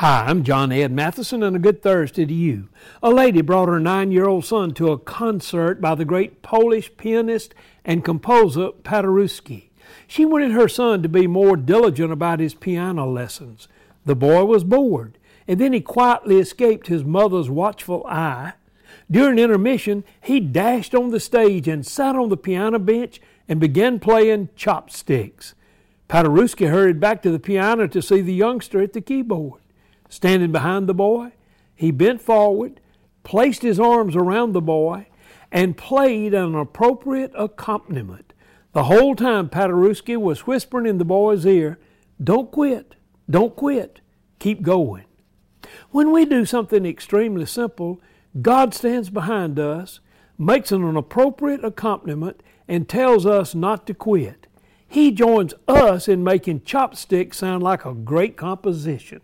Hi, I'm John Ed Mathison, and a good Thursday to you. A lady brought her nine year old son to a concert by the great Polish pianist and composer Paderewski. She wanted her son to be more diligent about his piano lessons. The boy was bored, and then he quietly escaped his mother's watchful eye. During intermission, he dashed on the stage and sat on the piano bench and began playing chopsticks. Paderewski hurried back to the piano to see the youngster at the keyboard. Standing behind the boy, he bent forward, placed his arms around the boy, and played an appropriate accompaniment. The whole time Paderewski was whispering in the boy's ear, Don't quit, don't quit, keep going. When we do something extremely simple, God stands behind us, makes an appropriate accompaniment, and tells us not to quit. He joins us in making chopsticks sound like a great composition.